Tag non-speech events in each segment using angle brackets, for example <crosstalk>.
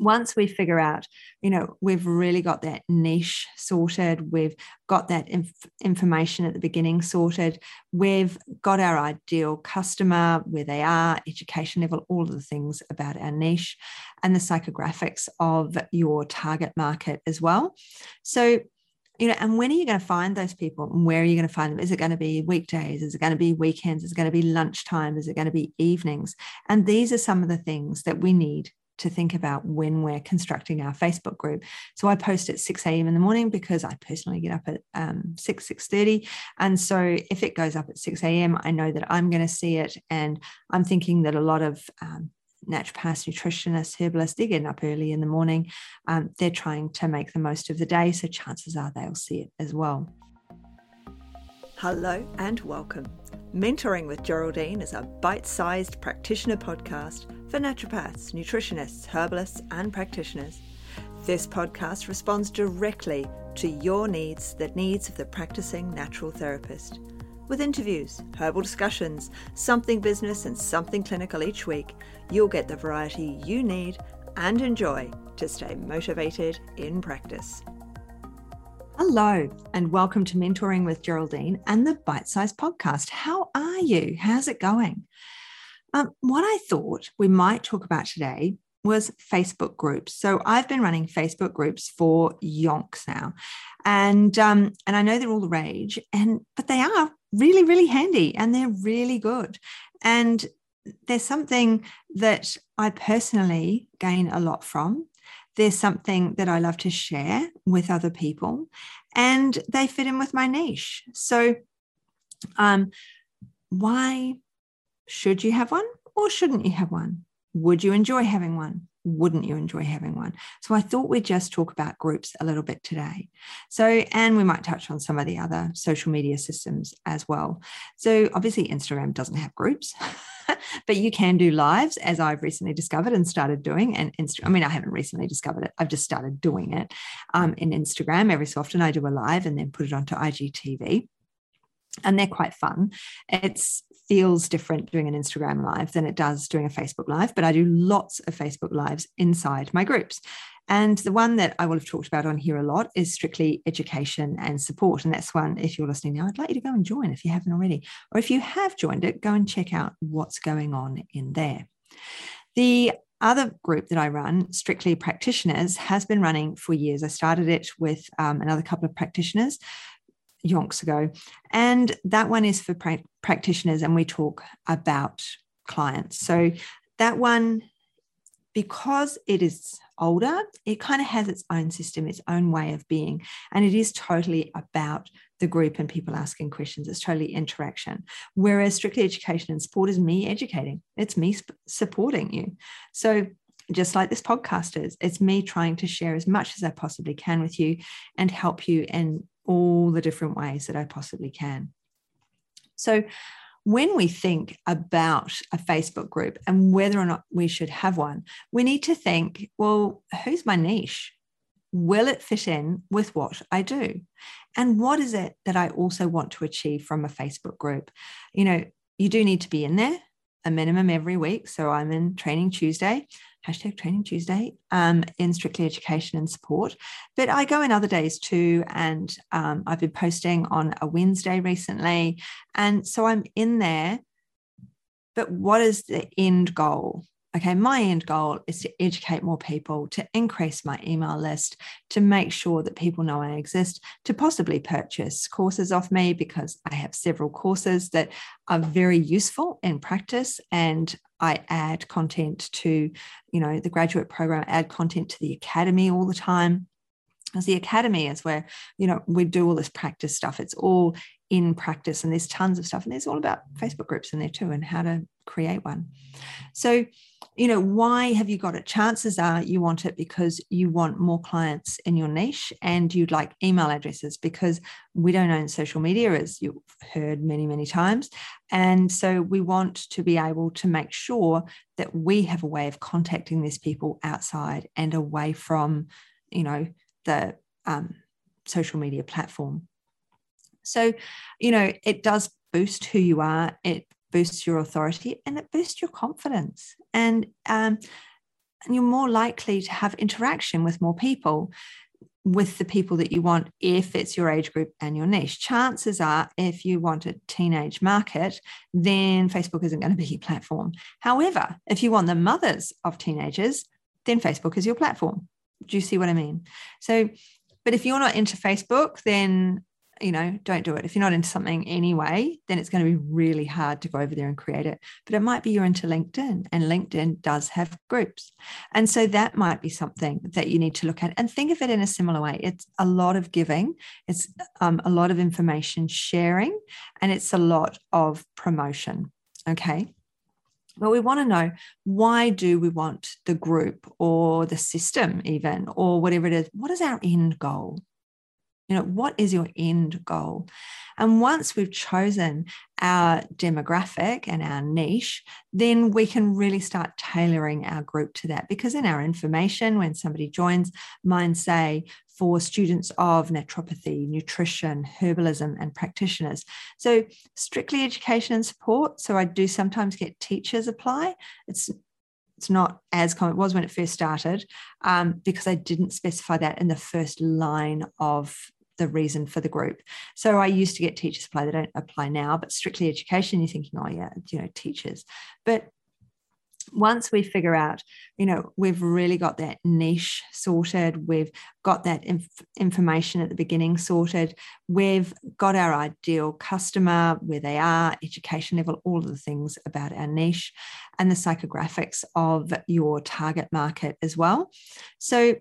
once we figure out, you know, we've really got that niche sorted, we've got that inf- information at the beginning sorted, we've got our ideal customer, where they are, education level, all of the things about our niche, and the psychographics of your target market as well. So, you know, and when are you going to find those people and where are you going to find them? Is it going to be weekdays? Is it going to be weekends? Is it going to be lunchtime? Is it going to be evenings? And these are some of the things that we need to think about when we're constructing our Facebook group. So I post at 6 a.m. in the morning because I personally get up at um, 6, 6.30. And so if it goes up at 6 a.m., I know that I'm going to see it. And I'm thinking that a lot of um, naturopaths, nutritionists, herbalists, they're getting up early in the morning. Um, they're trying to make the most of the day. So chances are they'll see it as well. Hello and welcome. Mentoring with Geraldine is a bite sized practitioner podcast for naturopaths, nutritionists, herbalists, and practitioners. This podcast responds directly to your needs, the needs of the practicing natural therapist. With interviews, herbal discussions, something business, and something clinical each week, you'll get the variety you need and enjoy to stay motivated in practice. Hello, and welcome to Mentoring with Geraldine and the Bite Size Podcast. How are you? How's it going? Um, what I thought we might talk about today was Facebook groups. So I've been running Facebook groups for yonks now, and um, and I know they're all the rage, and but they are really really handy and they're really good, and there's something that I personally gain a lot from. There's something that I love to share with other people, and they fit in with my niche. So, um, why should you have one or shouldn't you have one? Would you enjoy having one? Wouldn't you enjoy having one? So I thought we'd just talk about groups a little bit today. So, and we might touch on some of the other social media systems as well. So, obviously, Instagram doesn't have groups. <laughs> but you can do lives as I've recently discovered and started doing. And Insta- I mean, I haven't recently discovered it. I've just started doing it um, in Instagram. Every so often I do a live and then put it onto IGTV and they're quite fun. It feels different doing an Instagram live than it does doing a Facebook live, but I do lots of Facebook lives inside my groups. And the one that I will have talked about on here a lot is strictly education and support. And that's one, if you're listening now, I'd like you to go and join if you haven't already. Or if you have joined it, go and check out what's going on in there. The other group that I run, Strictly Practitioners, has been running for years. I started it with um, another couple of practitioners yonks ago. And that one is for pra- practitioners, and we talk about clients. So that one, because it is older, it kind of has its own system, its own way of being. And it is totally about the group and people asking questions. It's totally interaction. Whereas strictly education and support is me educating, it's me sp- supporting you. So just like this podcast is, it's me trying to share as much as I possibly can with you and help you in all the different ways that I possibly can. So, when we think about a Facebook group and whether or not we should have one, we need to think well, who's my niche? Will it fit in with what I do? And what is it that I also want to achieve from a Facebook group? You know, you do need to be in there a minimum every week. So I'm in Training Tuesday hashtag training Tuesday um, in strictly education and support. But I go in other days too. And um, I've been posting on a Wednesday recently. And so I'm in there. But what is the end goal? Okay, my end goal is to educate more people, to increase my email list, to make sure that people know I exist, to possibly purchase courses off me because I have several courses that are very useful in practice and I add content to, you know, the graduate program, add content to the academy all the time. As the academy is where, you know, we do all this practice stuff. It's all in practice and there's tons of stuff. And there's all about Facebook groups in there too and how to create one. So you know, why have you got it? Chances are you want it because you want more clients in your niche and you'd like email addresses because we don't own social media, as you've heard many, many times. And so we want to be able to make sure that we have a way of contacting these people outside and away from, you know, the um, social media platform. So, you know, it does boost who you are. It boosts your authority and it boosts your confidence. And um, and you're more likely to have interaction with more people with the people that you want if it's your age group and your niche. Chances are, if you want a teenage market, then Facebook isn't going to be your platform. However, if you want the mothers of teenagers, then Facebook is your platform. Do you see what I mean? So, but if you're not into Facebook, then you know, don't do it. If you're not into something anyway, then it's going to be really hard to go over there and create it. But it might be you're into LinkedIn, and LinkedIn does have groups. And so that might be something that you need to look at and think of it in a similar way. It's a lot of giving, it's um, a lot of information sharing, and it's a lot of promotion. Okay. But we want to know why do we want the group or the system, even, or whatever it is? What is our end goal? You know, what is your end goal? And once we've chosen our demographic and our niche, then we can really start tailoring our group to that. Because in our information, when somebody joins, mine say for students of naturopathy, nutrition, herbalism, and practitioners. So strictly education and support. So I do sometimes get teachers apply. It's it's not as common it was when it first started um, because I didn't specify that in the first line of the reason for the group. So I used to get teachers apply, they don't apply now, but strictly education, you're thinking, oh yeah, you know, teachers. But once we figure out, you know, we've really got that niche sorted, we've got that inf- information at the beginning sorted, we've got our ideal customer, where they are, education level, all of the things about our niche, and the psychographics of your target market as well. So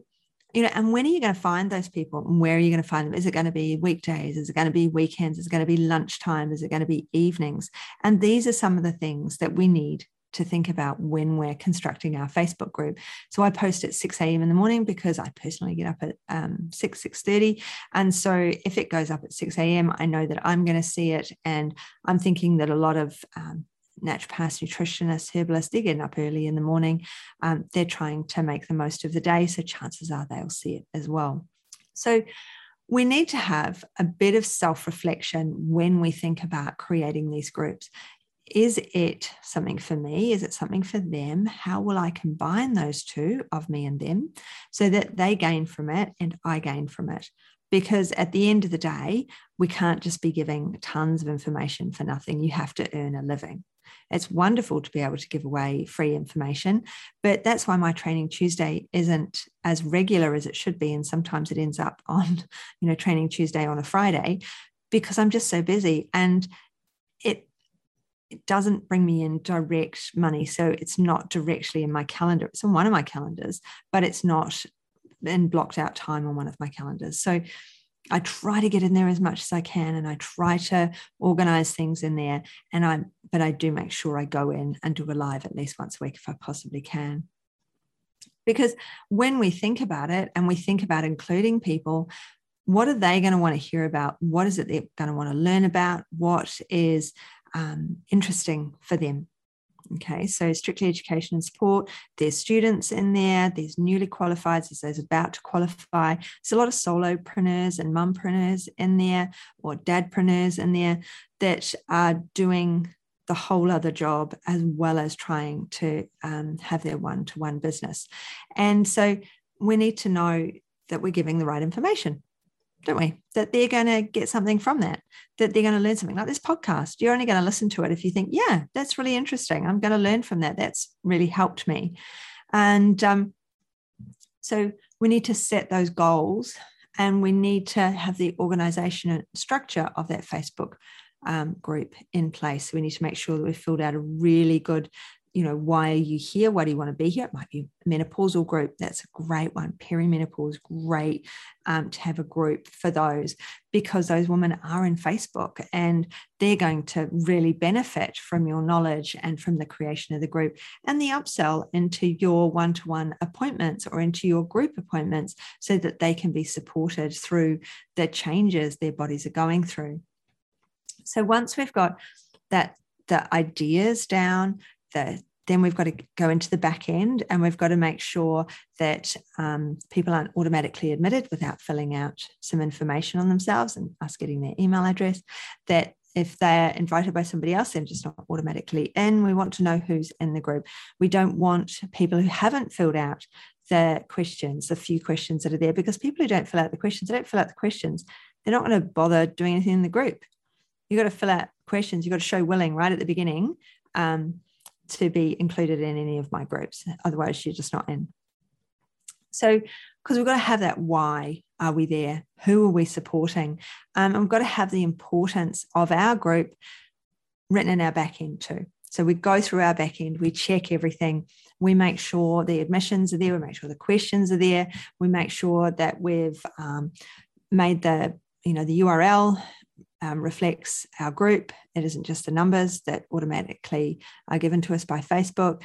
you know, and when are you going to find those people and where are you going to find them? Is it going to be weekdays? Is it going to be weekends? Is it going to be lunchtime? Is it going to be evenings? And these are some of the things that we need to think about when we're constructing our Facebook group. So I post at 6 a.m. in the morning because I personally get up at um, 6, 6.30. And so if it goes up at 6 a.m., I know that I'm going to see it. And I'm thinking that a lot of um, naturopaths, nutritionists, herbalists, they're getting up early in the morning. Um, they're trying to make the most of the day. So chances are they'll see it as well. So we need to have a bit of self reflection when we think about creating these groups. Is it something for me? Is it something for them? How will I combine those two of me and them so that they gain from it and I gain from it? Because at the end of the day, we can't just be giving tons of information for nothing. You have to earn a living. It's wonderful to be able to give away free information, but that's why my training Tuesday isn't as regular as it should be. And sometimes it ends up on, <laughs> you know, training Tuesday on a Friday because I'm just so busy. And it doesn't bring me in direct money. So it's not directly in my calendar. It's on one of my calendars, but it's not in blocked out time on one of my calendars. So I try to get in there as much as I can and I try to organize things in there. And I, but I do make sure I go in and do a live at least once a week if I possibly can. Because when we think about it and we think about including people, what are they going to want to hear about? What is it they're going to want to learn about? What is um, interesting for them? Okay, so strictly education and support. There's students in there, there's newly qualified, there's those about to qualify. There's a lot of solopreneurs and mumpreneurs in there, or dadpreneurs in there that are doing the whole other job as well as trying to um, have their one to one business. And so we need to know that we're giving the right information don't we? That they're going to get something from that, that they're going to learn something like this podcast. You're only going to listen to it if you think, yeah, that's really interesting. I'm going to learn from that. That's really helped me. And um, so we need to set those goals and we need to have the organization and structure of that Facebook um, group in place. We need to make sure that we've filled out a really good you know, why are you here? Why do you want to be here? It might be a menopausal group. That's a great one. Perimenopause, great um, to have a group for those because those women are in Facebook and they're going to really benefit from your knowledge and from the creation of the group and the upsell into your one to one appointments or into your group appointments so that they can be supported through the changes their bodies are going through. So once we've got that the ideas down, the then we've got to go into the back end and we've got to make sure that um, people aren't automatically admitted without filling out some information on themselves and us getting their email address, that if they're invited by somebody else, they're just not automatically in. We want to know who's in the group. We don't want people who haven't filled out the questions, the few questions that are there, because people who don't fill out the questions, they don't fill out the questions, they're not going to bother doing anything in the group. You've got to fill out questions. You've got to show willing right at the beginning um, to be included in any of my groups. Otherwise, you're just not in. So, because we've got to have that why are we there? Who are we supporting? Um, and we've got to have the importance of our group written in our back end too. So we go through our back end, we check everything, we make sure the admissions are there, we make sure the questions are there, we make sure that we've um, made the you know the URL um, reflects our group. It isn't just the numbers that automatically are given to us by Facebook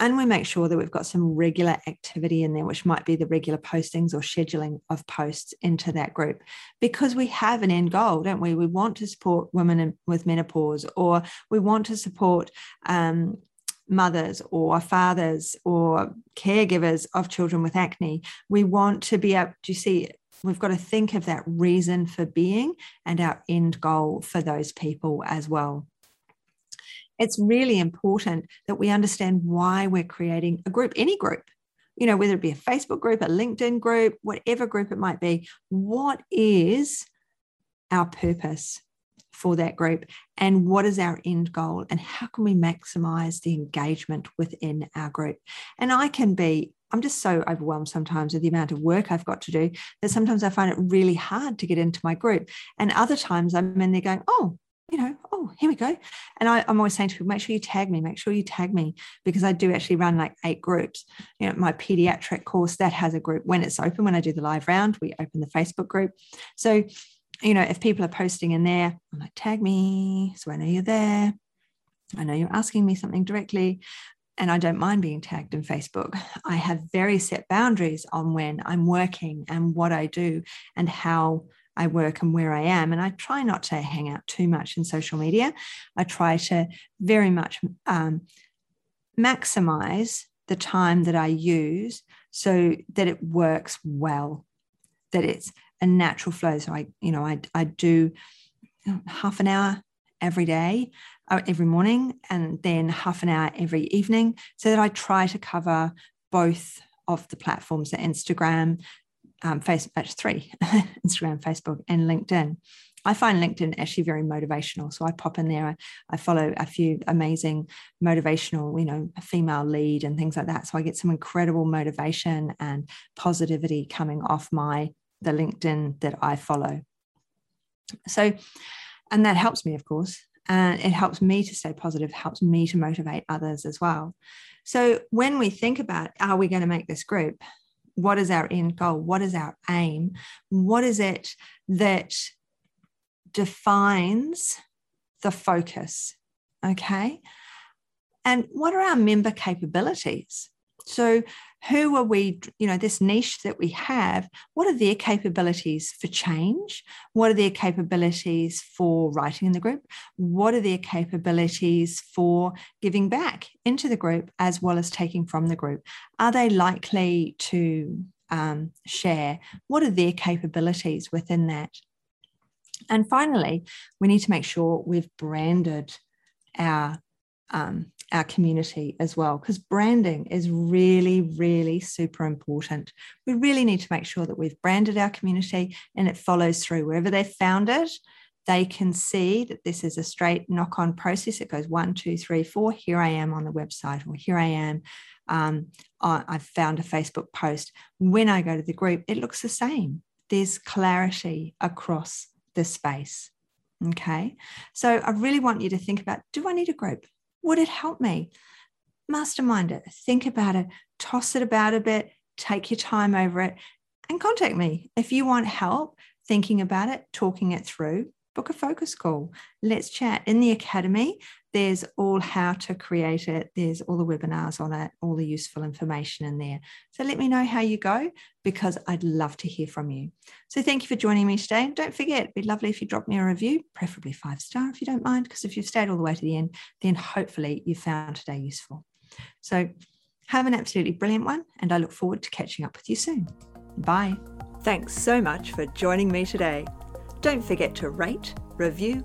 and we make sure that we've got some regular activity in there, which might be the regular postings or scheduling of posts into that group, because we have an end goal, don't we? We want to support women with menopause, or we want to support um, mothers or fathers or caregivers of children with acne. We want to be able to see we've got to think of that reason for being and our end goal for those people as well it's really important that we understand why we're creating a group, any group, you know, whether it be a Facebook group, a LinkedIn group, whatever group it might be. What is our purpose for that group? And what is our end goal? And how can we maximize the engagement within our group? And I can be I'm just so overwhelmed sometimes with the amount of work I've got to do that sometimes I find it really hard to get into my group. And other times I'm in there going, oh, you know, oh, here we go. And I, am always saying to people, make sure you tag me, make sure you tag me, because I do actually run like eight groups. You know, my pediatric course that has a group when it's open, when I do the live round, we open the Facebook group. So, you know, if people are posting in there, I'm like, tag me. So I know you're there. I know you're asking me something directly. And I don't mind being tagged in Facebook. I have very set boundaries on when I'm working and what I do and how I work and where I am. And I try not to hang out too much in social media. I try to very much um, maximize the time that I use so that it works well, that it's a natural flow. So I, you know, I, I do half an hour every day, uh, every morning, and then half an hour every evening, so that I try to cover both of the platforms, the Instagram, um, Facebook, three, <laughs> Instagram, Facebook, and LinkedIn. I find LinkedIn actually very motivational. So I pop in there. I, I, follow a few amazing motivational, you know, female lead and things like that. So I get some incredible motivation and positivity coming off my the LinkedIn that I follow. So, and that helps me, of course. And it helps me to stay positive, helps me to motivate others as well. So when we think about are we going to make this group, what is our end goal? What is our aim? What is it that defines the focus? Okay. And what are our member capabilities? So, who are we, you know, this niche that we have, what are their capabilities for change? What are their capabilities for writing in the group? What are their capabilities for giving back into the group as well as taking from the group? Are they likely to um, share? What are their capabilities within that? And finally, we need to make sure we've branded our um, our community as well, because branding is really, really super important. We really need to make sure that we've branded our community and it follows through wherever they've found it. They can see that this is a straight knock on process. It goes one, two, three, four. Here I am on the website, or here I am. Um, I've found a Facebook post. When I go to the group, it looks the same. There's clarity across the space. Okay. So I really want you to think about do I need a group? Would it help me? Mastermind it, think about it, toss it about a bit, take your time over it, and contact me. If you want help thinking about it, talking it through, book a focus call. Let's chat. In the academy, there's all how to create it, there's all the webinars on it, all the useful information in there. So let me know how you go because I'd love to hear from you. So thank you for joining me today. Don't forget, it'd be lovely if you drop me a review, preferably five star if you don't mind, because if you've stayed all the way to the end, then hopefully you found today useful. So have an absolutely brilliant one, and I look forward to catching up with you soon. Bye. Thanks so much for joining me today. Don't forget to rate, review,